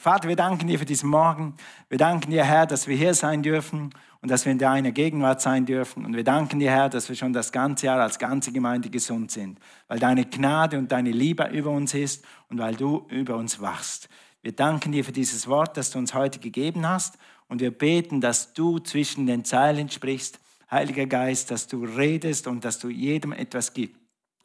Vater, wir danken dir für diesen Morgen. Wir danken dir, Herr, dass wir hier sein dürfen und dass wir in deiner Gegenwart sein dürfen. Und wir danken dir, Herr, dass wir schon das ganze Jahr als ganze Gemeinde gesund sind, weil deine Gnade und deine Liebe über uns ist und weil du über uns wachst. Wir danken dir für dieses Wort, das du uns heute gegeben hast und wir beten, dass du zwischen den Zeilen sprichst, Heiliger Geist, dass du redest und dass du jedem etwas gibst,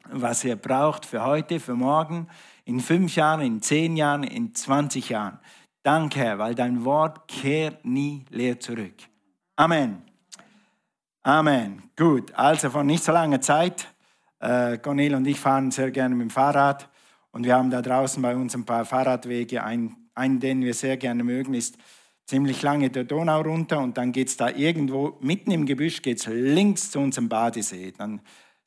was er braucht für heute, für morgen, in fünf Jahren, in zehn Jahren, in 20 Jahren. Danke, Herr, weil dein Wort kehrt nie leer zurück. Amen. Amen. Gut, also vor nicht so langer Zeit, äh, Cornel und ich fahren sehr gerne mit dem Fahrrad und wir haben da draußen bei uns ein paar Fahrradwege. Ein, einen, den wir sehr gerne mögen, ist ziemlich lange der Donau runter und dann geht es da irgendwo, mitten im Gebüsch, geht es links zu unserem Badesee. Dann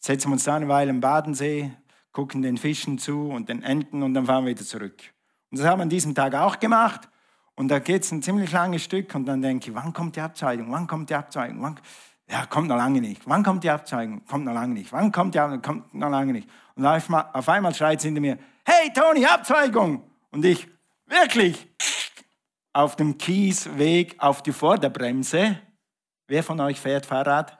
setzen wir uns da eine Weile im Badensee, gucken den Fischen zu und den Enten und dann fahren wir wieder zurück. Und das haben wir an diesem Tag auch gemacht. Und da geht es ein ziemlich langes Stück und dann denke ich, wann kommt die Abzweigung? Wann kommt die Abzweigung? Wann? Ja, kommt noch lange nicht. Wann kommt die Abzweigung? Kommt noch lange nicht. Wann kommt die Abzweigung? Kommt noch lange nicht. Und auf einmal schreit es hinter mir, hey Toni, Abzweigung! Und ich, wirklich? Auf dem Kiesweg auf die Vorderbremse. Wer von euch fährt Fahrrad?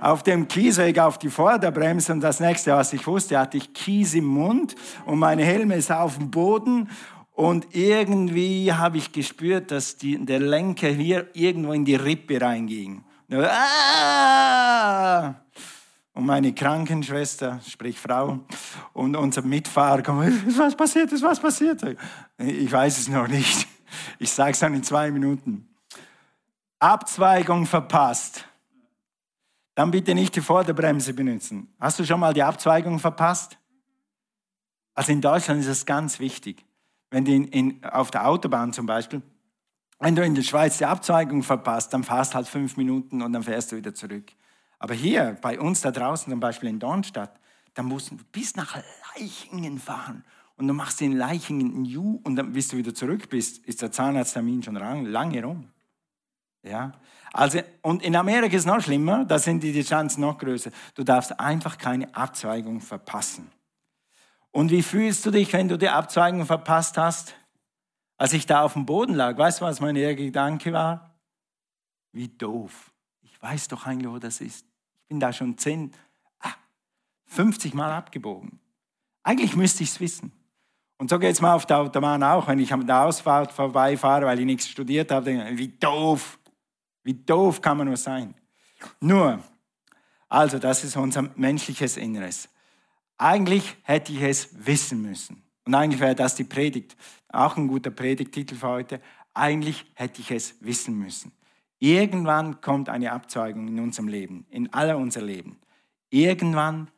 Auf dem Kiesweg auf die Vorderbremse und das nächste, was ich wusste, hatte ich Kies im Mund und meine Helme ist auf dem Boden und irgendwie habe ich gespürt, dass die, der Lenker hier irgendwo in die Rippe reinging. Ah! Und meine Krankenschwester, sprich Frau, und unser Mitfahrer kommen, ist was passiert, ist was passiert? Ich weiß es noch nicht. Ich sage es dann in zwei Minuten. Abzweigung verpasst. Dann bitte nicht die Vorderbremse benutzen. Hast du schon mal die Abzweigung verpasst? Also in Deutschland ist es ganz wichtig. Wenn du in, in, auf der Autobahn zum Beispiel, wenn du in der Schweiz die Abzweigung verpasst, dann fährst halt fünf Minuten und dann fährst du wieder zurück. Aber hier, bei uns da draußen, zum Beispiel in Dornstadt, dann musst du bis nach Leichingen fahren. Und du machst in Leichingen ein Ju und dann, bis du wieder zurück bist, ist der Zahnarzttermin schon lange rum. Ja? Also, und in Amerika ist es noch schlimmer, da sind die Chancen noch größer. Du darfst einfach keine Abzweigung verpassen. Und wie fühlst du dich, wenn du die Abzweigung verpasst hast? Als ich da auf dem Boden lag, weißt du, was mein erster Gedanke war? Wie doof. Ich weiß doch eigentlich, wo das ist. Ich bin da schon 10, 50 ah, Mal abgebogen. Eigentlich müsste ich es wissen. Und so geht es mal auf der Autobahn auch, wenn ich an der Ausfahrt vorbeifahre, weil ich nichts studiert habe, denke ich, wie doof. Wie doof kann man nur sein? Nur, also das ist unser menschliches Inneres. Eigentlich hätte ich es wissen müssen. Und eigentlich wäre das die Predigt, auch ein guter Predigtitel für heute. Eigentlich hätte ich es wissen müssen. Irgendwann kommt eine Abzweigung in unserem Leben, in aller unser Leben. Irgendwann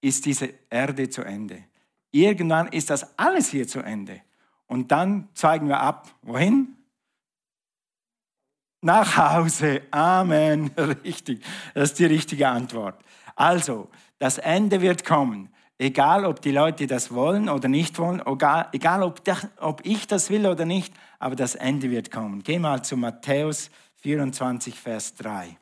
ist diese Erde zu Ende. Irgendwann ist das alles hier zu Ende. Und dann zeigen wir ab, wohin? Nach Hause. Amen. Richtig. Das ist die richtige Antwort. Also, das Ende wird kommen. Egal, ob die Leute das wollen oder nicht wollen, egal, ob, ob ich das will oder nicht, aber das Ende wird kommen. Geh mal zu Matthäus 24, Vers 3.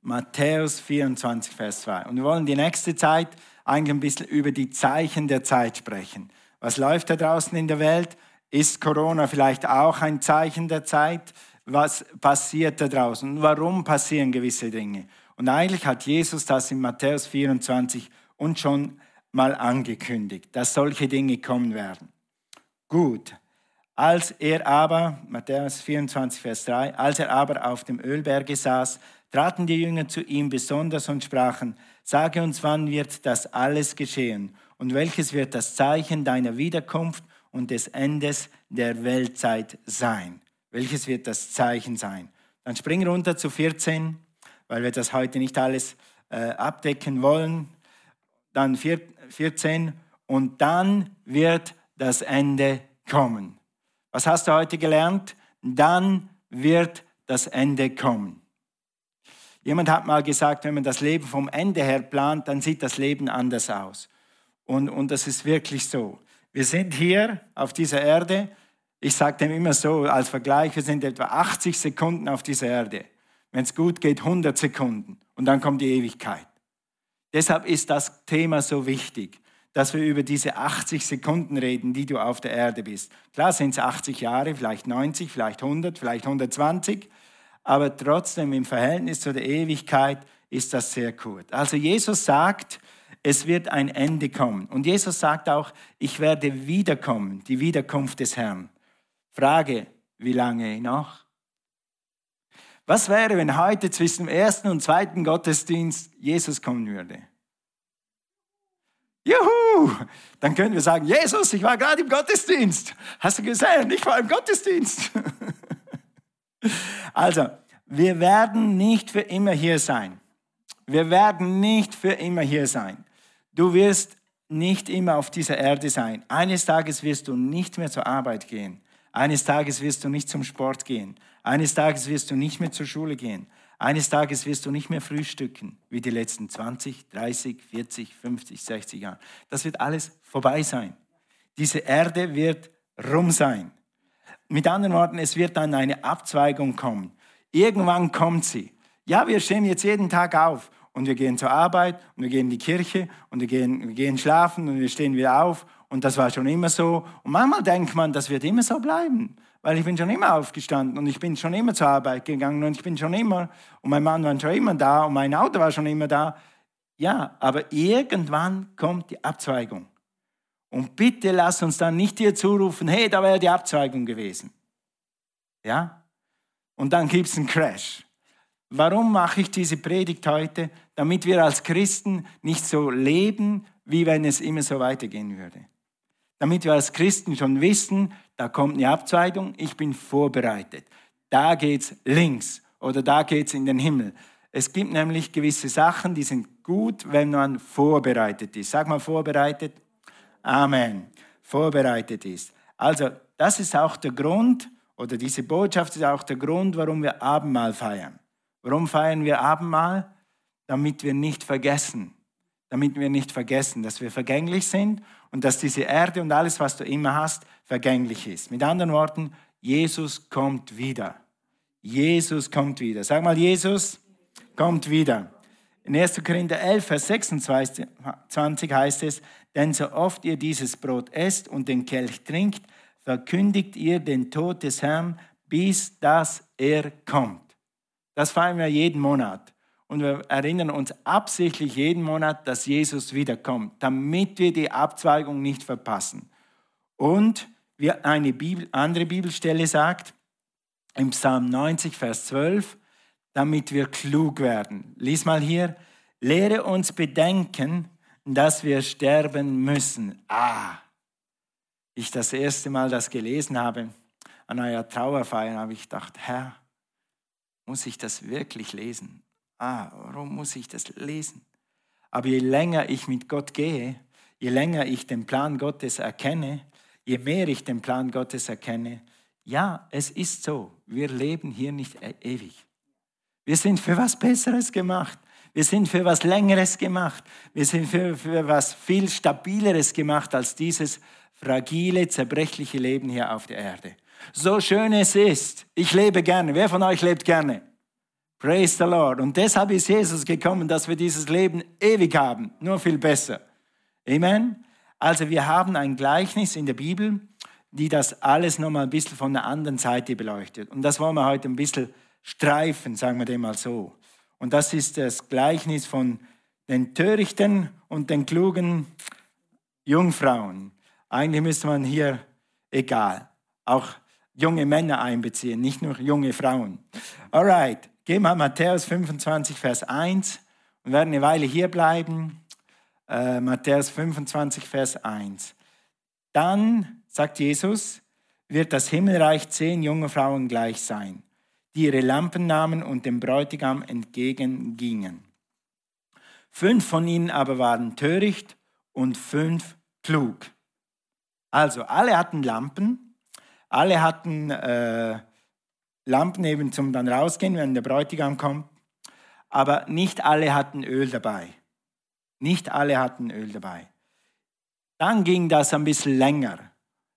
Matthäus 24, Vers 2. Und wir wollen die nächste Zeit eigentlich ein bisschen über die Zeichen der Zeit sprechen. Was läuft da draußen in der Welt? Ist Corona vielleicht auch ein Zeichen der Zeit? Was passiert da draußen? Warum passieren gewisse Dinge? Und eigentlich hat Jesus das in Matthäus 24 und schon mal angekündigt, dass solche Dinge kommen werden. Gut. Als er aber, Matthäus 24, Vers 3, als er aber auf dem Ölberge saß, traten die Jünger zu ihm besonders und sprachen, sage uns, wann wird das alles geschehen und welches wird das Zeichen deiner Wiederkunft und des Endes der Weltzeit sein. Welches wird das Zeichen sein? Dann spring runter zu 14, weil wir das heute nicht alles äh, abdecken wollen. Dann 14 und dann wird das Ende kommen. Was hast du heute gelernt? Dann wird das Ende kommen. Jemand hat mal gesagt, wenn man das Leben vom Ende her plant, dann sieht das Leben anders aus. Und, und das ist wirklich so. Wir sind hier auf dieser Erde. Ich sage dem immer so als Vergleich, wir sind etwa 80 Sekunden auf dieser Erde. Wenn es gut geht, 100 Sekunden. Und dann kommt die Ewigkeit. Deshalb ist das Thema so wichtig dass wir über diese 80 Sekunden reden, die du auf der Erde bist. Klar sind es 80 Jahre, vielleicht 90, vielleicht 100, vielleicht 120, aber trotzdem im Verhältnis zu der Ewigkeit ist das sehr kurz. Also Jesus sagt, es wird ein Ende kommen. Und Jesus sagt auch, ich werde wiederkommen, die Wiederkunft des Herrn. Frage, wie lange noch? Was wäre, wenn heute zwischen dem ersten und zweiten Gottesdienst Jesus kommen würde? Juhu! Dann können wir sagen, Jesus, ich war gerade im Gottesdienst. Hast du gesehen? Ich war im Gottesdienst. also, wir werden nicht für immer hier sein. Wir werden nicht für immer hier sein. Du wirst nicht immer auf dieser Erde sein. Eines Tages wirst du nicht mehr zur Arbeit gehen. Eines Tages wirst du nicht zum Sport gehen. Eines Tages wirst du nicht mehr zur Schule gehen. Eines Tages wirst du nicht mehr frühstücken wie die letzten 20, 30, 40, 50, 60 Jahre. Das wird alles vorbei sein. Diese Erde wird rum sein. Mit anderen Worten, es wird dann eine Abzweigung kommen. Irgendwann kommt sie. Ja, wir stehen jetzt jeden Tag auf und wir gehen zur Arbeit und wir gehen in die Kirche und wir gehen, wir gehen schlafen und wir stehen wieder auf und das war schon immer so. Und manchmal denkt man, das wird immer so bleiben, weil ich bin schon immer aufgestanden und ich bin schon immer zur Arbeit gegangen und ich bin schon immer, und mein Mann war schon immer da und mein Auto war schon immer da. Ja, aber irgendwann kommt die Abzweigung. Und bitte lass uns dann nicht dir zurufen, hey, da wäre die Abzweigung gewesen. Ja? Und dann gibt es einen Crash. Warum mache ich diese Predigt heute? Damit wir als Christen nicht so leben, wie wenn es immer so weitergehen würde damit wir als Christen schon wissen, da kommt eine Abzweigung, ich bin vorbereitet. Da geht's links oder da geht's in den Himmel. Es gibt nämlich gewisse Sachen, die sind gut, wenn man vorbereitet ist. Sag mal vorbereitet. Amen. Vorbereitet ist. Also, das ist auch der Grund, oder diese Botschaft ist auch der Grund, warum wir Abendmahl feiern. Warum feiern wir Abendmahl? Damit wir nicht vergessen, damit wir nicht vergessen, dass wir vergänglich sind und dass diese Erde und alles, was du immer hast, vergänglich ist. Mit anderen Worten, Jesus kommt wieder. Jesus kommt wieder. Sag mal, Jesus kommt wieder. In 1. Korinther 11, Vers 26 heißt es, denn so oft ihr dieses Brot esst und den Kelch trinkt, verkündigt ihr den Tod des Herrn, bis dass er kommt. Das feiern wir jeden Monat. Und wir erinnern uns absichtlich jeden Monat, dass Jesus wiederkommt, damit wir die Abzweigung nicht verpassen. Und wie eine Bibel, andere Bibelstelle sagt, im Psalm 90, Vers 12, damit wir klug werden. Lies mal hier, lehre uns bedenken, dass wir sterben müssen. Ah, ich das erste Mal das gelesen habe, an einer Trauerfeier, habe ich gedacht, Herr, muss ich das wirklich lesen? ah, warum muss ich das lesen? Aber je länger ich mit Gott gehe, je länger ich den Plan Gottes erkenne, je mehr ich den Plan Gottes erkenne, ja, es ist so, wir leben hier nicht e-, ewig. Wir sind für was Besseres gemacht. Wir sind für was Längeres gemacht. Wir sind für, für was viel Stabileres gemacht als dieses fragile, zerbrechliche Leben hier auf der Erde. So schön es ist. Ich lebe gerne. Wer von euch lebt gerne? Praise the Lord. Und deshalb ist Jesus gekommen, dass wir dieses Leben ewig haben, nur viel besser. Amen. Also wir haben ein Gleichnis in der Bibel, die das alles nochmal ein bisschen von der anderen Seite beleuchtet. Und das wollen wir heute ein bisschen streifen, sagen wir dem mal so. Und das ist das Gleichnis von den törichten und den klugen Jungfrauen. Eigentlich müsste man hier, egal, auch junge Männer einbeziehen, nicht nur junge Frauen. Alright. Gehen wir Matthäus 25, Vers 1 und werden eine Weile hier bleiben. Äh, Matthäus 25, Vers 1. Dann, sagt Jesus, wird das Himmelreich zehn junge Frauen gleich sein, die ihre Lampen nahmen und dem Bräutigam entgegengingen. Fünf von ihnen aber waren töricht und fünf klug. Also alle hatten Lampen, alle hatten äh, Lampen eben zum dann rausgehen, wenn der Bräutigam kommt. Aber nicht alle hatten Öl dabei. Nicht alle hatten Öl dabei. Dann ging das ein bisschen länger,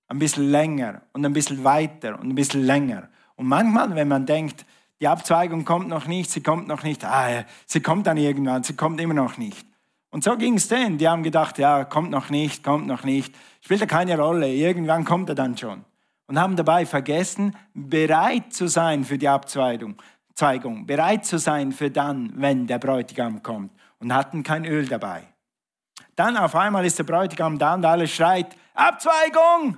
ein bisschen länger und ein bisschen weiter und ein bisschen länger. Und manchmal, wenn man denkt, die Abzweigung kommt noch nicht, sie kommt noch nicht, ah, sie kommt dann irgendwann, sie kommt immer noch nicht. Und so ging es denen. Die haben gedacht, ja, kommt noch nicht, kommt noch nicht. Spielt ja keine Rolle. Irgendwann kommt er dann schon. Und haben dabei vergessen, bereit zu sein für die Abzweigung, Zweigung, bereit zu sein für dann, wenn der Bräutigam kommt. Und hatten kein Öl dabei. Dann auf einmal ist der Bräutigam da und alles schreit, Abzweigung!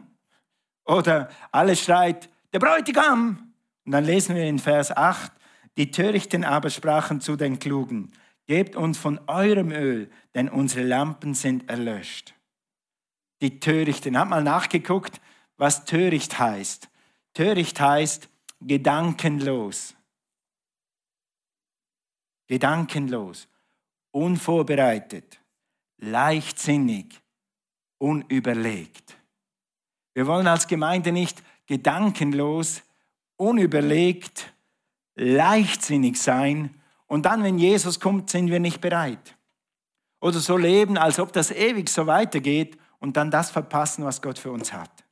Oder alles schreit, der Bräutigam! Und dann lesen wir in Vers 8, die Törichten aber sprachen zu den Klugen, gebt uns von eurem Öl, denn unsere Lampen sind erlöscht. Die Törichten, habt mal nachgeguckt, was töricht heißt. Töricht heißt gedankenlos. Gedankenlos, unvorbereitet, leichtsinnig, unüberlegt. Wir wollen als Gemeinde nicht gedankenlos, unüberlegt, leichtsinnig sein und dann, wenn Jesus kommt, sind wir nicht bereit. Oder so leben, als ob das ewig so weitergeht und dann das verpassen, was Gott für uns hat.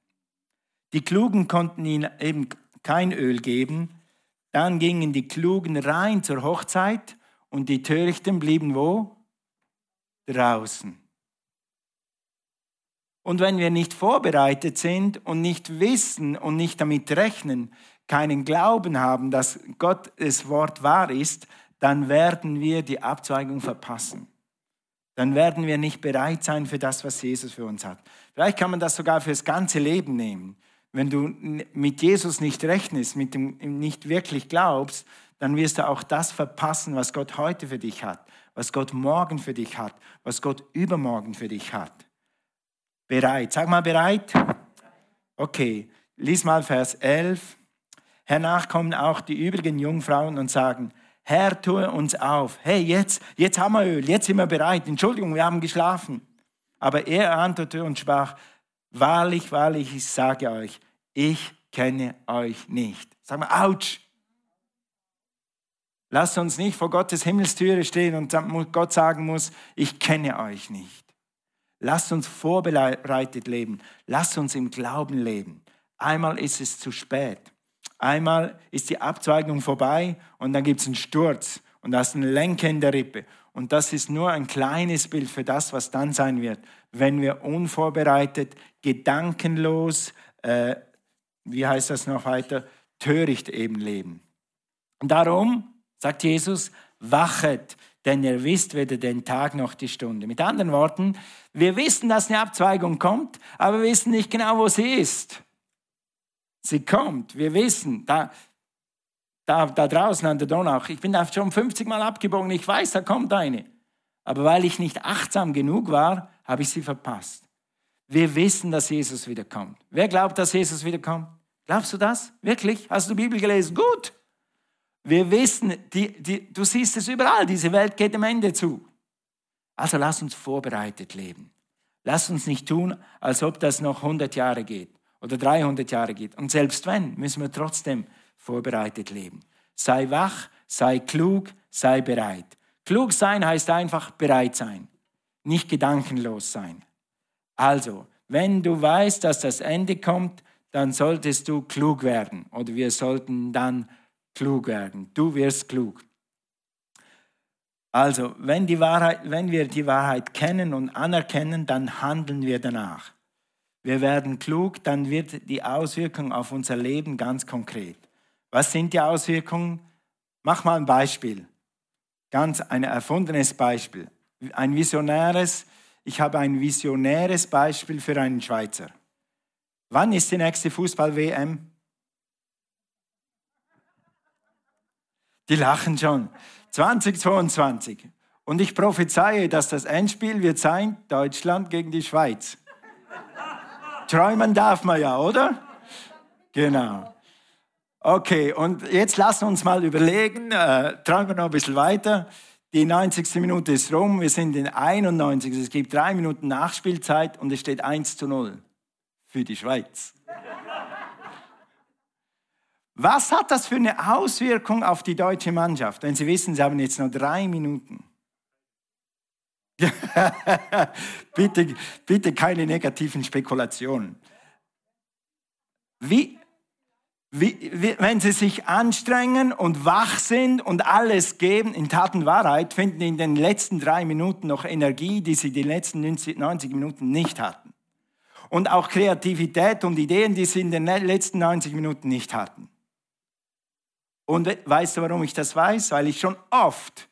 Die Klugen konnten ihnen eben kein Öl geben. Dann gingen die Klugen rein zur Hochzeit und die Törichten blieben wo? Draußen. Und wenn wir nicht vorbereitet sind und nicht wissen und nicht damit rechnen, keinen Glauben haben, dass Gottes Wort wahr ist, dann werden wir die Abzweigung verpassen. Dann werden wir nicht bereit sein für das, was Jesus für uns hat. Vielleicht kann man das sogar fürs ganze Leben nehmen. Wenn du mit Jesus nicht rechnest, mit dem nicht wirklich glaubst, dann wirst du auch das verpassen, was Gott heute für dich hat, was Gott morgen für dich hat, was Gott übermorgen für dich hat. Bereit. Sag mal bereit. Okay, lies mal Vers 11. Hernach kommen auch die übrigen Jungfrauen und sagen, Herr, tue uns auf. Hey, jetzt, jetzt haben wir Öl, jetzt sind wir bereit. Entschuldigung, wir haben geschlafen. Aber er antwortete und sprach, wahrlich, wahrlich, ich sage euch, ich kenne euch nicht. Sag mal, ouch. Lasst uns nicht vor Gottes Himmelstüre stehen und Gott sagen muss, ich kenne euch nicht. Lasst uns vorbereitet leben. Lasst uns im Glauben leben. Einmal ist es zu spät. Einmal ist die Abzweigung vorbei und dann gibt es einen Sturz und da ist ein Lenker in der Rippe. Und das ist nur ein kleines Bild für das, was dann sein wird, wenn wir unvorbereitet, gedankenlos, äh, wie heißt das noch weiter, töricht eben leben. Darum, sagt Jesus, wachet, denn ihr wisst weder den Tag noch die Stunde. Mit anderen Worten, wir wissen, dass eine Abzweigung kommt, aber wir wissen nicht genau, wo sie ist. Sie kommt, wir wissen, da, da, da draußen an der Donau, ich bin da schon 50 Mal abgebogen, ich weiß, da kommt eine. Aber weil ich nicht achtsam genug war, habe ich sie verpasst. Wir wissen, dass Jesus wiederkommt. Wer glaubt, dass Jesus wiederkommt? Glaubst du das? Wirklich? Hast du die Bibel gelesen? Gut. Wir wissen, die, die, du siehst es überall, diese Welt geht am Ende zu. Also lass uns vorbereitet leben. Lass uns nicht tun, als ob das noch 100 Jahre geht oder 300 Jahre geht. Und selbst wenn, müssen wir trotzdem vorbereitet leben. Sei wach, sei klug, sei bereit. Klug sein heißt einfach bereit sein, nicht gedankenlos sein. Also, wenn du weißt, dass das Ende kommt, dann solltest du klug werden oder wir sollten dann klug werden. Du wirst klug. Also, wenn, die Wahrheit, wenn wir die Wahrheit kennen und anerkennen, dann handeln wir danach. Wir werden klug, dann wird die Auswirkung auf unser Leben ganz konkret. Was sind die Auswirkungen? Mach mal ein Beispiel. Ganz ein erfundenes Beispiel. Ein visionäres, ich habe ein visionäres Beispiel für einen Schweizer. Wann ist die nächste Fußball-WM? Die lachen schon. 2022. Und ich prophezeie, dass das Endspiel wird sein Deutschland gegen die Schweiz. Träumen darf man ja, oder? Genau. Okay, und jetzt lassen uns mal überlegen, äh, träumen wir noch ein bisschen weiter. Die 90. Minute ist rum, wir sind in 91. Es gibt drei Minuten Nachspielzeit und es steht 1 zu 0 für die Schweiz. Was hat das für eine Auswirkung auf die deutsche Mannschaft, wenn Sie wissen, Sie haben jetzt noch drei Minuten? bitte, bitte keine negativen Spekulationen. Wie, wenn sie sich anstrengen und wach sind und alles geben, in Tat und Wahrheit, finden in den letzten drei Minuten noch Energie, die sie die letzten 90 Minuten nicht hatten. Und auch Kreativität und Ideen, die sie in den letzten 90 Minuten nicht hatten. Und weißt du, warum ich das weiß? Weil ich schon oft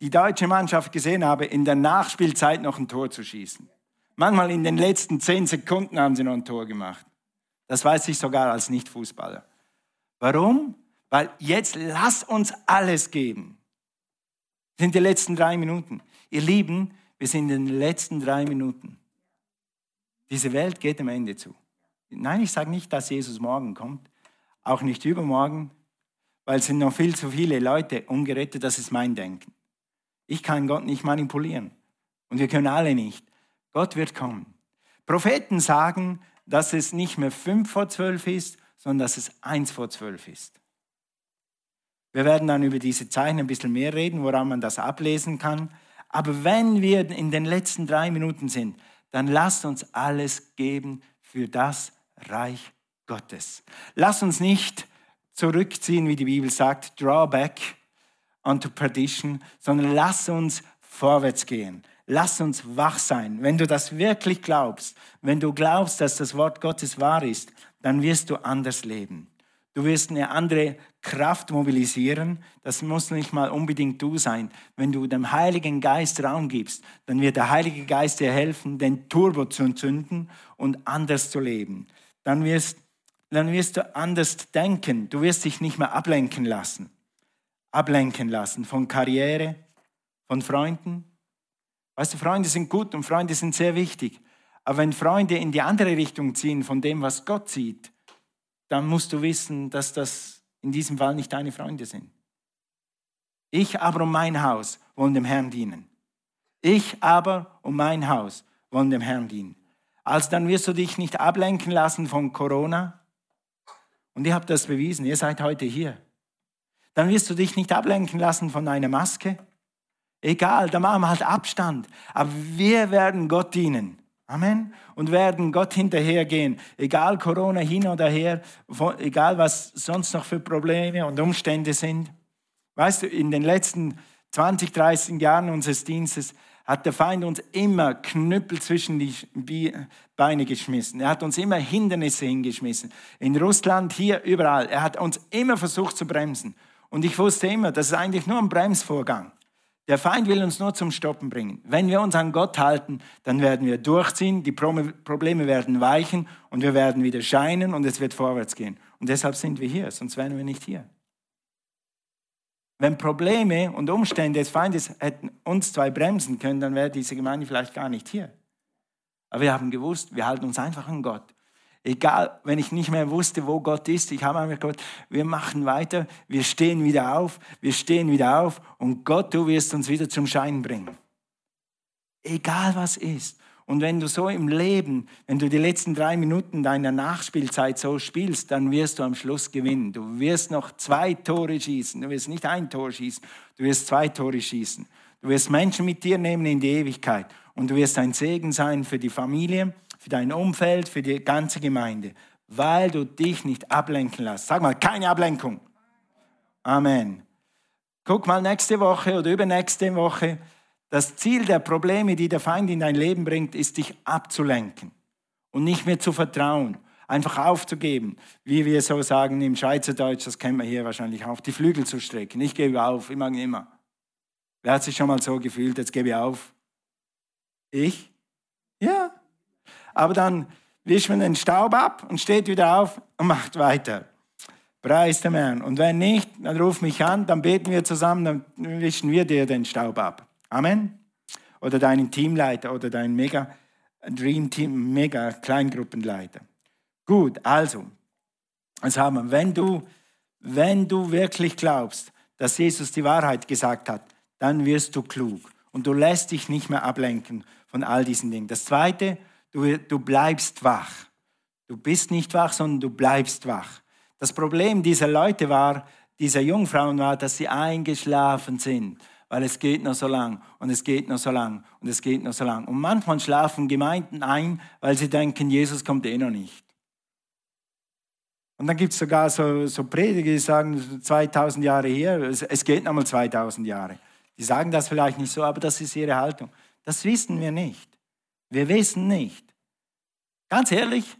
die deutsche Mannschaft gesehen habe, in der Nachspielzeit noch ein Tor zu schießen. Manchmal in den letzten zehn Sekunden haben sie noch ein Tor gemacht. Das weiß ich sogar als Nicht-Fußballer. Warum? Weil jetzt lass uns alles geben. Das sind die letzten drei Minuten. Ihr Lieben, wir sind in den letzten drei Minuten. Diese Welt geht am Ende zu. Nein, ich sage nicht, dass Jesus morgen kommt, auch nicht übermorgen, weil es sind noch viel zu viele Leute ungerettet, das ist mein Denken. Ich kann Gott nicht manipulieren und wir können alle nicht. Gott wird kommen. Propheten sagen, dass es nicht mehr fünf vor zwölf ist, sondern dass es eins vor zwölf ist. Wir werden dann über diese Zeichen ein bisschen mehr reden, woran man das ablesen kann. Aber wenn wir in den letzten drei Minuten sind, dann lasst uns alles geben für das Reich Gottes. Lasst uns nicht zurückziehen, wie die Bibel sagt, drawback unto perdition, sondern lasst uns vorwärts gehen. Lass uns wach sein. Wenn du das wirklich glaubst, wenn du glaubst, dass das Wort Gottes wahr ist, dann wirst du anders leben. Du wirst eine andere Kraft mobilisieren. Das muss nicht mal unbedingt du sein. Wenn du dem Heiligen Geist Raum gibst, dann wird der Heilige Geist dir helfen, den Turbo zu entzünden und anders zu leben. Dann wirst, dann wirst du anders denken. Du wirst dich nicht mehr ablenken lassen. Ablenken lassen von Karriere, von Freunden. Weißt du, Freunde sind gut und Freunde sind sehr wichtig. Aber wenn Freunde in die andere Richtung ziehen von dem, was Gott sieht, dann musst du wissen, dass das in diesem Fall nicht deine Freunde sind. Ich aber um mein Haus wollen dem Herrn dienen. Ich aber um mein Haus wollen dem Herrn dienen. Also dann wirst du dich nicht ablenken lassen von Corona. Und ihr habt das bewiesen, ihr seid heute hier. Dann wirst du dich nicht ablenken lassen von einer Maske. Egal, da machen wir halt Abstand. Aber wir werden Gott dienen. Amen. Und werden Gott hinterhergehen. Egal Corona hin oder her, egal was sonst noch für Probleme und Umstände sind. Weißt du, in den letzten 20, 30 Jahren unseres Dienstes hat der Feind uns immer Knüppel zwischen die Beine geschmissen. Er hat uns immer Hindernisse hingeschmissen. In Russland, hier, überall. Er hat uns immer versucht zu bremsen. Und ich wusste immer, das ist eigentlich nur ein Bremsvorgang. Der Feind will uns nur zum Stoppen bringen. Wenn wir uns an Gott halten, dann werden wir durchziehen, die Probleme werden weichen und wir werden wieder scheinen und es wird vorwärts gehen. Und deshalb sind wir hier, sonst wären wir nicht hier. Wenn Probleme und Umstände des Feindes hätten uns zwei bremsen können, dann wäre diese Gemeinde vielleicht gar nicht hier. Aber wir haben gewusst, wir halten uns einfach an Gott. Egal, wenn ich nicht mehr wusste, wo Gott ist, ich habe einfach Gott, wir machen weiter, wir stehen wieder auf, wir stehen wieder auf und Gott, du wirst uns wieder zum Schein bringen. Egal was ist. Und wenn du so im Leben, wenn du die letzten drei Minuten deiner Nachspielzeit so spielst, dann wirst du am Schluss gewinnen. Du wirst noch zwei Tore schießen. Du wirst nicht ein Tor schießen, du wirst zwei Tore schießen. Du wirst Menschen mit dir nehmen in die Ewigkeit. Und du wirst ein Segen sein für die Familie, für dein Umfeld, für die ganze Gemeinde, weil du dich nicht ablenken lässt. Sag mal, keine Ablenkung. Amen. Guck mal nächste Woche oder übernächste Woche. Das Ziel der Probleme, die der Feind in dein Leben bringt, ist, dich abzulenken und nicht mehr zu vertrauen, einfach aufzugeben, wie wir so sagen im Schweizerdeutsch, das kennen wir hier wahrscheinlich auch, die Flügel zu strecken. Ich gebe auf, immer und immer. Wer hat sich schon mal so gefühlt, jetzt gebe ich auf? Ich? Aber dann wischt man den Staub ab und steht wieder auf und macht weiter. Preis dem Herrn. Und wenn nicht, dann ruf mich an, dann beten wir zusammen, dann wischen wir dir den Staub ab. Amen. Oder deinen Teamleiter oder deinen Mega Dream Team, Mega Kleingruppenleiter. Gut, also, was haben wir? Wenn du, wenn du wirklich glaubst, dass Jesus die Wahrheit gesagt hat, dann wirst du klug und du lässt dich nicht mehr ablenken von all diesen Dingen. Das Zweite, Du, du bleibst wach. Du bist nicht wach, sondern du bleibst wach. Das Problem dieser Leute war, dieser Jungfrauen war, dass sie eingeschlafen sind, weil es geht noch so lang und es geht noch so lang und es geht noch so lang. Und manchmal schlafen Gemeinden ein, weil sie denken, Jesus kommt eh noch nicht. Und dann gibt es sogar so, so Prediger, die sagen, 2000 Jahre her, es, es geht nochmal 2000 Jahre. Die sagen das vielleicht nicht so, aber das ist ihre Haltung. Das wissen wir nicht. Wir wissen nicht. Ganz ehrlich,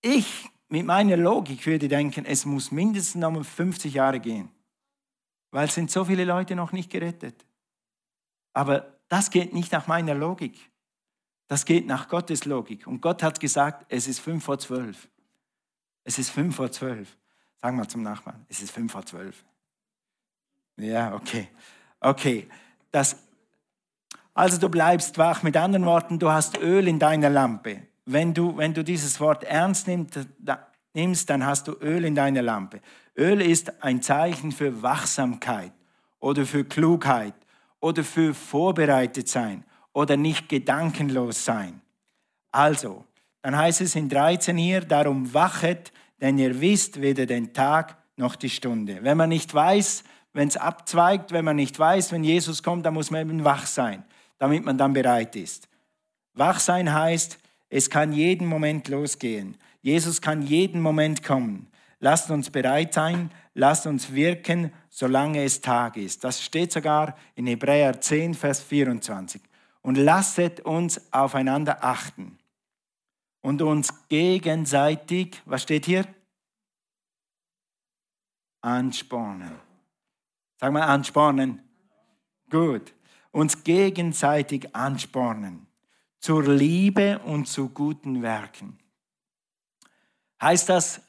ich mit meiner Logik würde denken, es muss mindestens nochmal 50 Jahre gehen, weil es sind so viele Leute noch nicht gerettet. Aber das geht nicht nach meiner Logik. Das geht nach Gottes Logik. Und Gott hat gesagt, es ist fünf vor zwölf. Es ist fünf vor zwölf. Sag mal zum Nachbarn, es ist fünf vor zwölf. Ja, okay. Okay. Das, also du bleibst wach. Mit anderen Worten, du hast Öl in deiner Lampe. Wenn du, wenn du dieses Wort ernst nimmst, dann hast du Öl in deiner Lampe. Öl ist ein Zeichen für Wachsamkeit oder für Klugheit oder für vorbereitet sein oder nicht gedankenlos sein. Also, dann heißt es in 13 hier, darum wachet, denn ihr wisst weder den Tag noch die Stunde. Wenn man nicht weiß, wenn es abzweigt, wenn man nicht weiß, wenn Jesus kommt, dann muss man eben wach sein, damit man dann bereit ist. Wach sein heißt, es kann jeden Moment losgehen. Jesus kann jeden Moment kommen. Lasst uns bereit sein, lasst uns wirken, solange es Tag ist. Das steht sogar in Hebräer 10, Vers 24. Und lasset uns aufeinander achten und uns gegenseitig, was steht hier? Anspornen. Sag mal anspornen. Gut. Uns gegenseitig anspornen. Zur Liebe und zu guten Werken. Heißt das,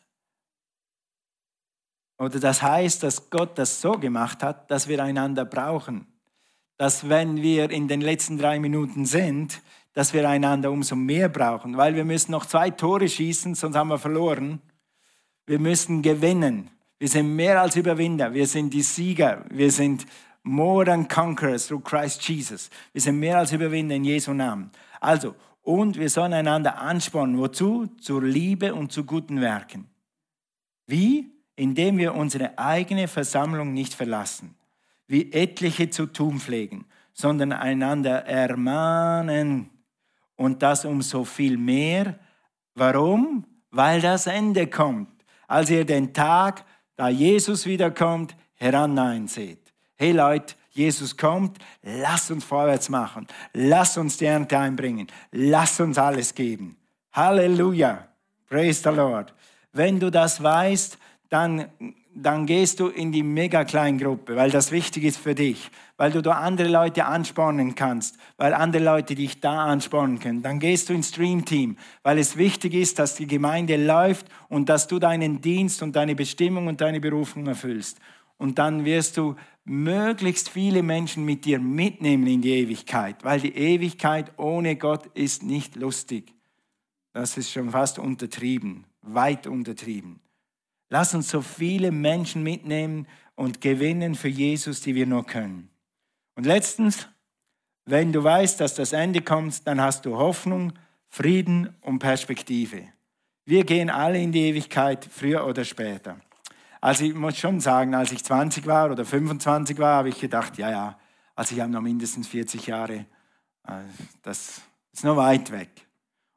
oder das heißt, dass Gott das so gemacht hat, dass wir einander brauchen. Dass wenn wir in den letzten drei Minuten sind, dass wir einander umso mehr brauchen, weil wir müssen noch zwei Tore schießen, sonst haben wir verloren. Wir müssen gewinnen. Wir sind mehr als Überwinder. Wir sind die Sieger. Wir sind more than conquerors through Christ Jesus. Wir sind mehr als Überwinder in Jesu Namen. Also, und wir sollen einander anspornen. Wozu? Zur Liebe und zu guten Werken. Wie? Indem wir unsere eigene Versammlung nicht verlassen, wie etliche zu tun pflegen, sondern einander ermahnen. Und das umso viel mehr. Warum? Weil das Ende kommt. Als ihr den Tag da Jesus wiederkommt, heran seht. Hey Leute, Jesus kommt, lass uns vorwärts machen. Lass uns die Ernte einbringen. Lass uns alles geben. Halleluja. Praise the Lord. Wenn du das weißt, dann dann gehst du in die mega Kleingruppe, weil das wichtig ist für dich, weil du da andere Leute anspornen kannst, weil andere Leute dich da anspornen können. Dann gehst du ins Stream Team, weil es wichtig ist, dass die Gemeinde läuft und dass du deinen Dienst und deine Bestimmung und deine Berufung erfüllst. Und dann wirst du möglichst viele Menschen mit dir mitnehmen in die Ewigkeit, weil die Ewigkeit ohne Gott ist nicht lustig. Das ist schon fast untertrieben, weit untertrieben. Lass uns so viele Menschen mitnehmen und gewinnen für Jesus, die wir nur können. Und letztens, wenn du weißt, dass das Ende kommt, dann hast du Hoffnung, Frieden und Perspektive. Wir gehen alle in die Ewigkeit, früher oder später. Also ich muss schon sagen, als ich 20 war oder 25 war, habe ich gedacht, ja, ja, also ich habe noch mindestens 40 Jahre, äh, das ist noch weit weg.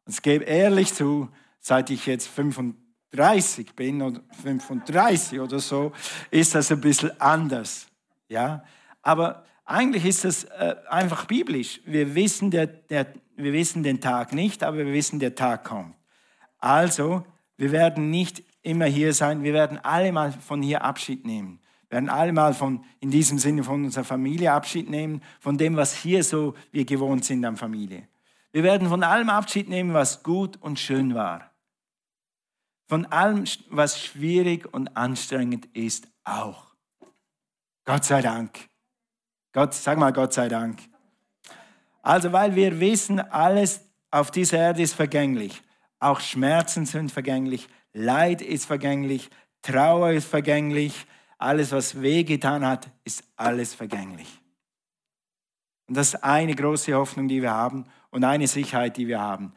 Und ich gebe ehrlich zu, seit ich jetzt 25 30 bin oder 35 oder so, ist das ein bisschen anders. Ja? Aber eigentlich ist das äh, einfach biblisch. Wir wissen, der, der, wir wissen den Tag nicht, aber wir wissen, der Tag kommt. Also, wir werden nicht immer hier sein, wir werden alle mal von hier Abschied nehmen. Wir werden alle mal von, in diesem Sinne von unserer Familie Abschied nehmen, von dem, was hier so wir gewohnt sind an Familie. Wir werden von allem Abschied nehmen, was gut und schön war. Von allem, was schwierig und anstrengend ist, auch. Gott sei Dank. Gott, sag mal Gott sei Dank. Also, weil wir wissen, alles auf dieser Erde ist vergänglich. Auch Schmerzen sind vergänglich, Leid ist vergänglich, Trauer ist vergänglich, alles, was wehgetan hat, ist alles vergänglich. Und das ist eine große Hoffnung, die wir haben und eine Sicherheit, die wir haben.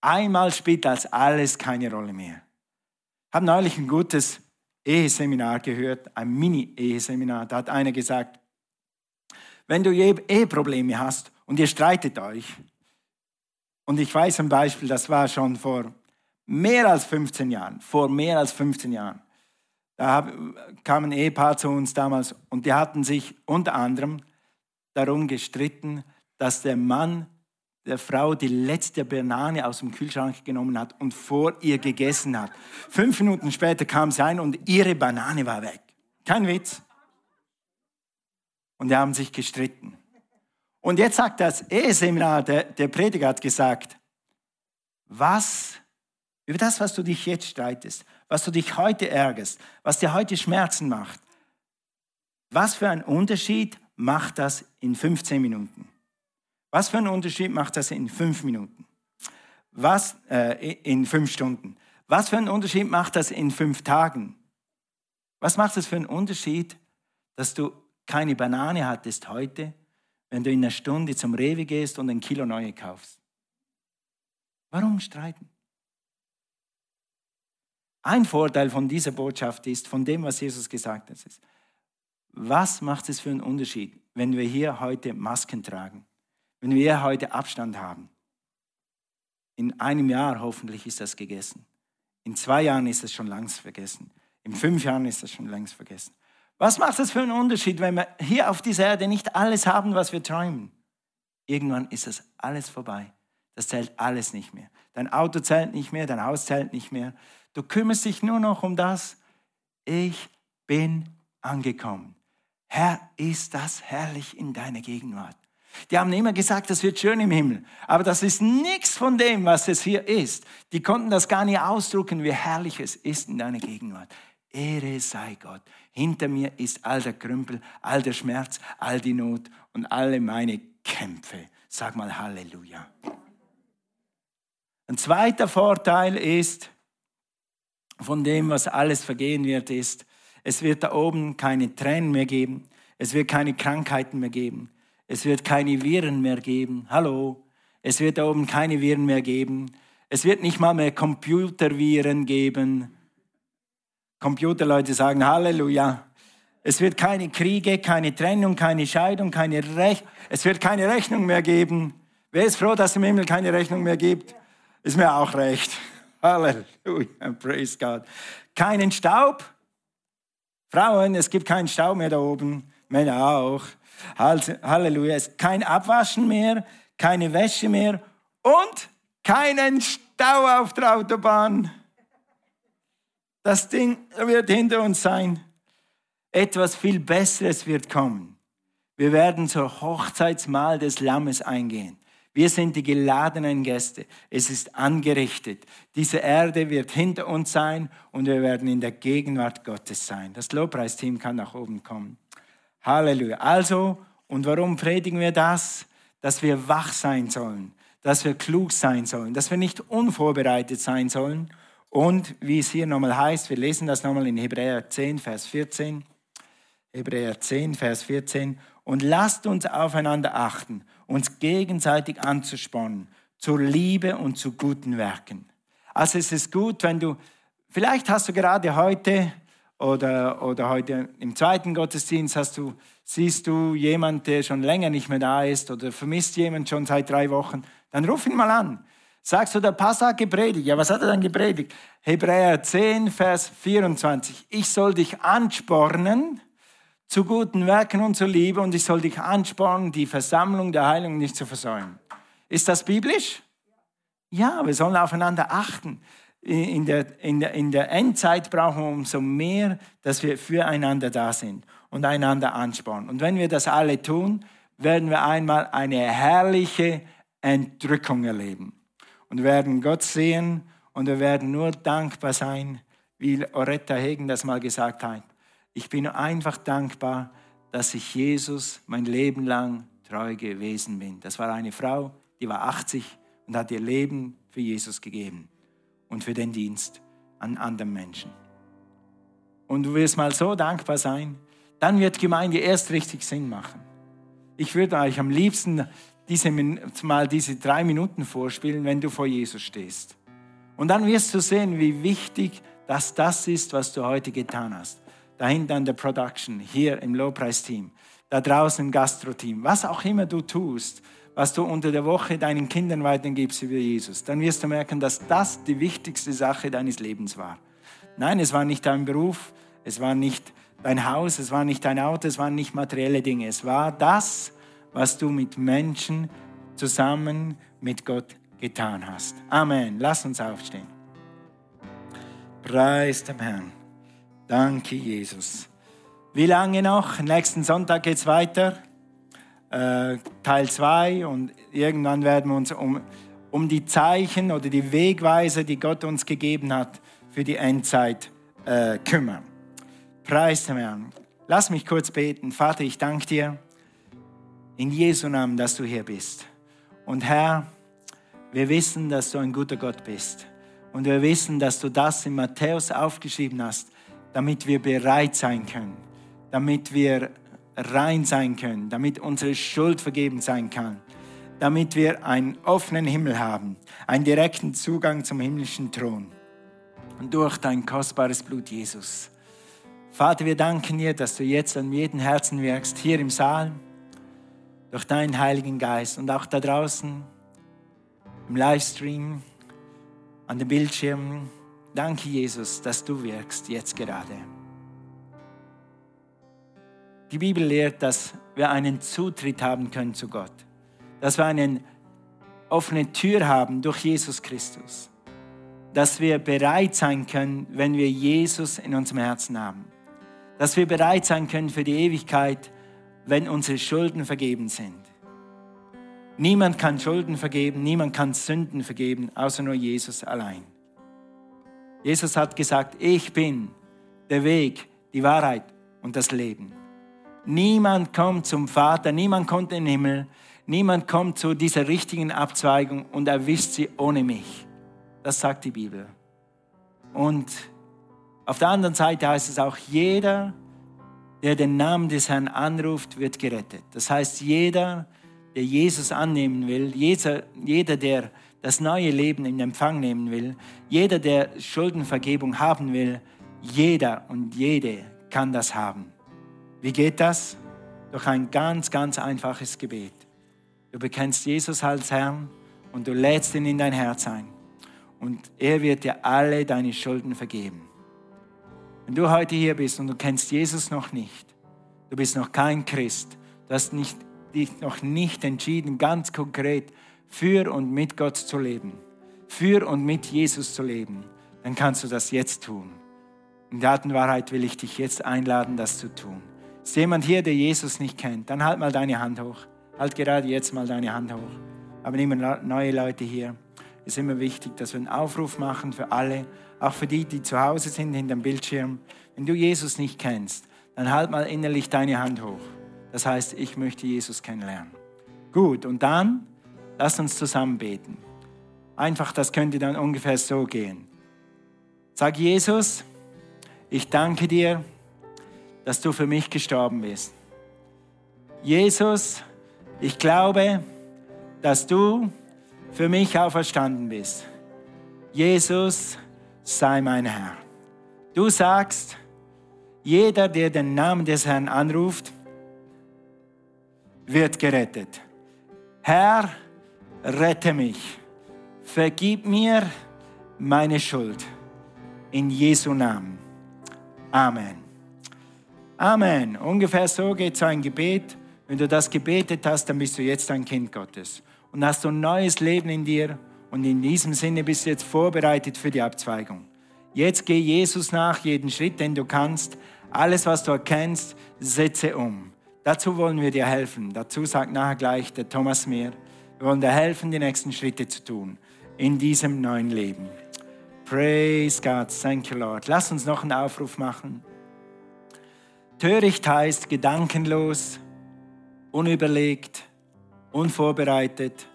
Einmal spielt das alles keine Rolle mehr habe neulich ein gutes Eheseminar gehört, ein Mini-Eheseminar. Da hat einer gesagt, wenn du Eheprobleme hast und ihr streitet euch, und ich weiß ein Beispiel, das war schon vor mehr als 15 Jahren, vor mehr als 15 Jahren, da kam ein Ehepaar zu uns damals und die hatten sich unter anderem darum gestritten, dass der Mann der Frau die letzte Banane aus dem Kühlschrank genommen hat und vor ihr gegessen hat. Fünf Minuten später kam sie ein und ihre Banane war weg. Kein Witz. Und die haben sich gestritten. Und jetzt sagt das Eheseminar, der, der Prediger hat gesagt, was, über das, was du dich jetzt streitest, was du dich heute ärgerst, was dir heute Schmerzen macht, was für einen Unterschied macht das in 15 Minuten? Was für einen Unterschied macht das in fünf Minuten? Was äh, in fünf Stunden? Was für einen Unterschied macht das in fünf Tagen? Was macht das für einen Unterschied, dass du keine Banane hattest heute, wenn du in einer Stunde zum Rewe gehst und ein Kilo neue kaufst? Warum streiten? Ein Vorteil von dieser Botschaft ist, von dem, was Jesus gesagt hat, ist, was macht es für einen Unterschied, wenn wir hier heute Masken tragen? Wenn wir heute Abstand haben, in einem Jahr hoffentlich ist das gegessen. In zwei Jahren ist es schon längst vergessen. In fünf Jahren ist es schon längst vergessen. Was macht das für einen Unterschied, wenn wir hier auf dieser Erde nicht alles haben, was wir träumen? Irgendwann ist das alles vorbei. Das zählt alles nicht mehr. Dein Auto zählt nicht mehr, dein Haus zählt nicht mehr. Du kümmerst dich nur noch um das. Ich bin angekommen. Herr, ist das herrlich in deiner Gegenwart. Die haben immer gesagt, das wird schön im Himmel. Aber das ist nichts von dem, was es hier ist. Die konnten das gar nicht ausdrucken, wie herrlich es ist in deiner Gegenwart. Ehre sei Gott. Hinter mir ist all der Krümpel, all der Schmerz, all die Not und alle meine Kämpfe. Sag mal Halleluja. Ein zweiter Vorteil ist, von dem, was alles vergehen wird, ist, es wird da oben keine Tränen mehr geben, es wird keine Krankheiten mehr geben, es wird keine Viren mehr geben. Hallo. Es wird da oben keine Viren mehr geben. Es wird nicht mal mehr Computerviren geben. Computerleute sagen Halleluja. Es wird keine Kriege, keine Trennung, keine Scheidung, keine Rech es wird keine Rechnung mehr geben. Wer ist froh, dass es im Himmel keine Rechnung mehr gibt? Ist mir auch recht. Halleluja, praise God. Keinen Staub. Frauen, es gibt keinen Staub mehr da oben. Männer auch. Halleluja. Es kein Abwaschen mehr, keine Wäsche mehr und keinen Stau auf der Autobahn. Das Ding wird hinter uns sein. Etwas viel Besseres wird kommen. Wir werden zur Hochzeitsmahl des Lammes eingehen. Wir sind die geladenen Gäste. Es ist angerichtet. Diese Erde wird hinter uns sein und wir werden in der Gegenwart Gottes sein. Das Lobpreisteam kann nach oben kommen. Halleluja. Also, und warum predigen wir das? Dass wir wach sein sollen, dass wir klug sein sollen, dass wir nicht unvorbereitet sein sollen. Und wie es hier nochmal heißt, wir lesen das nochmal in Hebräer 10, Vers 14. Hebräer 10, Vers 14. Und lasst uns aufeinander achten, uns gegenseitig anzuspornen, zur Liebe und zu guten Werken. Also es ist gut, wenn du, vielleicht hast du gerade heute oder, oder heute im zweiten Gottesdienst hast du, siehst du jemand, der schon länger nicht mehr da ist oder vermisst jemand schon seit drei Wochen, dann ruf ihn mal an. Sagst du, der Pastor hat gepredigt. Ja, was hat er dann gepredigt? Hebräer 10, Vers 24. Ich soll dich anspornen zu guten Werken und zur Liebe und ich soll dich anspornen, die Versammlung der Heilung nicht zu versäumen. Ist das biblisch? Ja, wir sollen aufeinander achten in der, in, der, in der Endzeit brauchen wir umso mehr, dass wir füreinander da sind und einander anspornen. Und wenn wir das alle tun, werden wir einmal eine herrliche Entrückung erleben. Und werden Gott sehen und wir werden nur dankbar sein, wie Oretta Hegen das mal gesagt hat. Ich bin einfach dankbar, dass ich Jesus mein Leben lang treu gewesen bin. Das war eine Frau, die war 80 und hat ihr Leben für Jesus gegeben und für den Dienst an anderen Menschen. Und du wirst mal so dankbar sein, dann wird Gemeinde erst richtig Sinn machen. Ich würde euch am liebsten diese, mal diese drei Minuten vorspielen, wenn du vor Jesus stehst. Und dann wirst du sehen, wie wichtig dass das ist, was du heute getan hast. Dahinter an der Production, hier im Lowpreis-Team, da draußen im Gastro-Team, was auch immer du tust, was du unter der Woche deinen Kindern weitergibst über Jesus, dann wirst du merken, dass das die wichtigste Sache deines Lebens war. Nein, es war nicht dein Beruf, es war nicht dein Haus, es war nicht dein Auto, es waren nicht materielle Dinge. Es war das, was du mit Menschen zusammen mit Gott getan hast. Amen. Lass uns aufstehen. Preis dem Herrn. Danke, Jesus. Wie lange noch? Nächsten Sonntag geht es weiter. Äh, Teil 2 und irgendwann werden wir uns um, um die Zeichen oder die Wegweise, die Gott uns gegeben hat, für die Endzeit äh, kümmern. Preis dem Herrn. Lass mich kurz beten. Vater, ich danke dir in Jesu Namen, dass du hier bist. Und Herr, wir wissen, dass du ein guter Gott bist. Und wir wissen, dass du das in Matthäus aufgeschrieben hast, damit wir bereit sein können, damit wir rein sein können, damit unsere Schuld vergeben sein kann, damit wir einen offenen Himmel haben, einen direkten Zugang zum himmlischen Thron. Und durch dein kostbares Blut, Jesus. Vater, wir danken dir, dass du jetzt an jedem Herzen wirkst, hier im Saal, durch deinen Heiligen Geist und auch da draußen im Livestream, an den Bildschirmen. Danke, Jesus, dass du wirkst jetzt gerade. Die Bibel lehrt, dass wir einen Zutritt haben können zu Gott, dass wir eine offene Tür haben durch Jesus Christus, dass wir bereit sein können, wenn wir Jesus in unserem Herzen haben, dass wir bereit sein können für die Ewigkeit, wenn unsere Schulden vergeben sind. Niemand kann Schulden vergeben, niemand kann Sünden vergeben, außer nur Jesus allein. Jesus hat gesagt, ich bin der Weg, die Wahrheit und das Leben. Niemand kommt zum Vater, niemand kommt in den Himmel, niemand kommt zu dieser richtigen Abzweigung und erwischt sie ohne mich. Das sagt die Bibel. Und auf der anderen Seite heißt es auch, jeder, der den Namen des Herrn anruft, wird gerettet. Das heißt, jeder, der Jesus annehmen will, jeder, jeder, der das neue Leben in Empfang nehmen will, jeder, der Schuldenvergebung haben will, jeder und jede kann das haben. Wie geht das? Durch ein ganz, ganz einfaches Gebet. Du bekennst Jesus als Herrn und du lädst ihn in dein Herz ein. Und er wird dir alle deine Schulden vergeben. Wenn du heute hier bist und du kennst Jesus noch nicht, du bist noch kein Christ, du hast nicht dich noch nicht entschieden, ganz konkret für und mit Gott zu leben, für und mit Jesus zu leben, dann kannst du das jetzt tun. In der Wahrheit will ich dich jetzt einladen, das zu tun. Ist jemand hier, der Jesus nicht kennt, dann halt mal deine Hand hoch. Halt gerade jetzt mal deine Hand hoch. Aber immer neue Leute hier. Es ist immer wichtig, dass wir einen Aufruf machen für alle, auch für die, die zu Hause sind, hinter dem Bildschirm. Wenn du Jesus nicht kennst, dann halt mal innerlich deine Hand hoch. Das heißt, ich möchte Jesus kennenlernen. Gut, und dann lasst uns zusammen beten. Einfach, das könnte dann ungefähr so gehen. Sag Jesus, ich danke dir, dass du für mich gestorben bist. Jesus, ich glaube, dass du für mich auferstanden bist. Jesus, sei mein Herr. Du sagst, jeder, der den Namen des Herrn anruft, wird gerettet. Herr, rette mich. Vergib mir meine Schuld. In Jesu Namen. Amen. Amen. Ungefähr so geht so ein Gebet. Wenn du das gebetet hast, dann bist du jetzt ein Kind Gottes. Und hast du ein neues Leben in dir. Und in diesem Sinne bist du jetzt vorbereitet für die Abzweigung. Jetzt geh Jesus nach, jeden Schritt, den du kannst. Alles, was du erkennst, setze um. Dazu wollen wir dir helfen. Dazu sagt nachher gleich der Thomas mehr. Wir wollen dir helfen, die nächsten Schritte zu tun in diesem neuen Leben. Praise God, thank you Lord. Lass uns noch einen Aufruf machen. Töricht heißt gedankenlos, unüberlegt, unvorbereitet.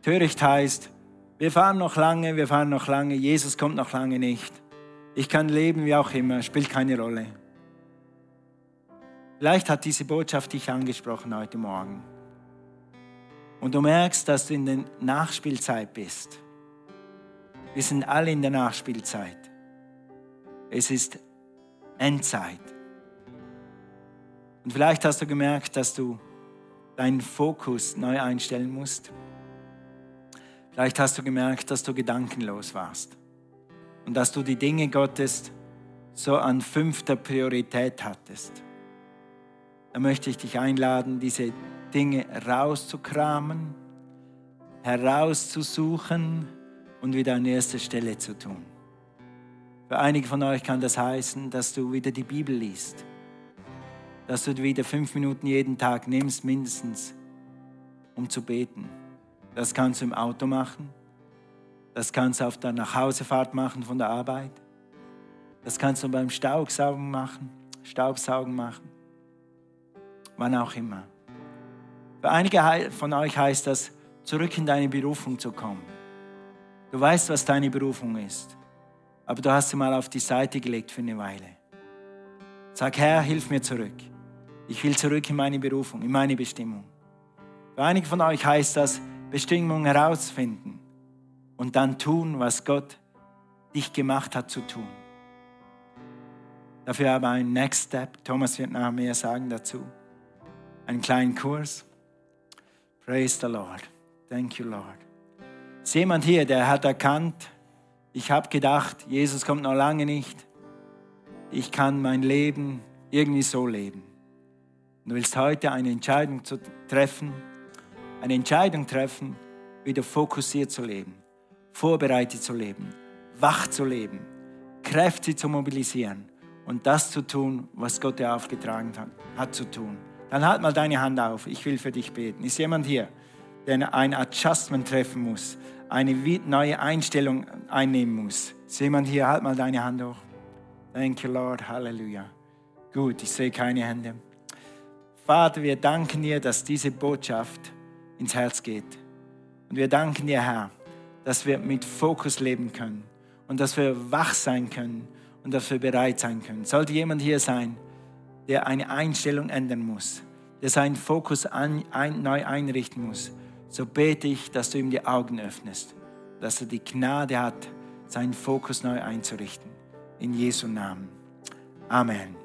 Töricht heißt, wir fahren noch lange, wir fahren noch lange, Jesus kommt noch lange nicht. Ich kann leben wie auch immer, spielt keine Rolle. Vielleicht hat diese Botschaft dich angesprochen heute Morgen. Und du merkst, dass du in der Nachspielzeit bist. Wir sind alle in der Nachspielzeit. Es ist Endzeit. Und vielleicht hast du gemerkt, dass du deinen Fokus neu einstellen musst. Vielleicht hast du gemerkt, dass du gedankenlos warst und dass du die Dinge Gottes so an fünfter Priorität hattest. Da möchte ich dich einladen, diese Dinge rauszukramen, herauszusuchen und wieder an erster Stelle zu tun. Für einige von euch kann das heißen, dass du wieder die Bibel liest, dass du wieder fünf Minuten jeden Tag nimmst, mindestens, um zu beten. Das kannst du im Auto machen, das kannst du auf der Nachhausefahrt machen von der Arbeit, das kannst du beim Staubsaugen machen, Staubsaugen machen, wann auch immer. Für einige von euch heißt das, zurück in deine Berufung zu kommen. Du weißt, was deine Berufung ist, aber du hast sie mal auf die Seite gelegt für eine Weile. Sag, Herr, hilf mir zurück. Ich will zurück in meine Berufung, in meine Bestimmung. Für einige von euch heißt das, Bestimmung herausfinden und dann tun, was Gott dich gemacht hat zu tun. Dafür aber ein Next Step. Thomas wird nachher mehr sagen dazu. Einen kleinen Kurs. Praise the Lord. Thank you, Lord. Ist jemand hier, der hat erkannt, ich habe gedacht, Jesus kommt noch lange nicht. Ich kann mein Leben irgendwie so leben. Du willst heute eine Entscheidung treffen, eine Entscheidung treffen, wieder fokussiert zu leben, vorbereitet zu leben, wach zu leben, Kräfte zu mobilisieren und das zu tun, was Gott dir aufgetragen hat, hat zu tun. Dann halt mal deine Hand auf. Ich will für dich beten. Ist jemand hier, der ein Adjustment treffen muss, eine neue Einstellung einnehmen muss? Ist jemand hier? Halt mal deine Hand hoch. Thank you, Lord. Halleluja. Gut, ich sehe keine Hände. Vater, wir danken dir, dass diese Botschaft ins Herz geht. Und wir danken dir, Herr, dass wir mit Fokus leben können und dass wir wach sein können und dass wir bereit sein können. Sollte jemand hier sein, der eine Einstellung ändern muss, der seinen Fokus an, ein, neu einrichten muss, so bete ich, dass du ihm die Augen öffnest, dass er die Gnade hat, seinen Fokus neu einzurichten. In Jesu Namen. Amen.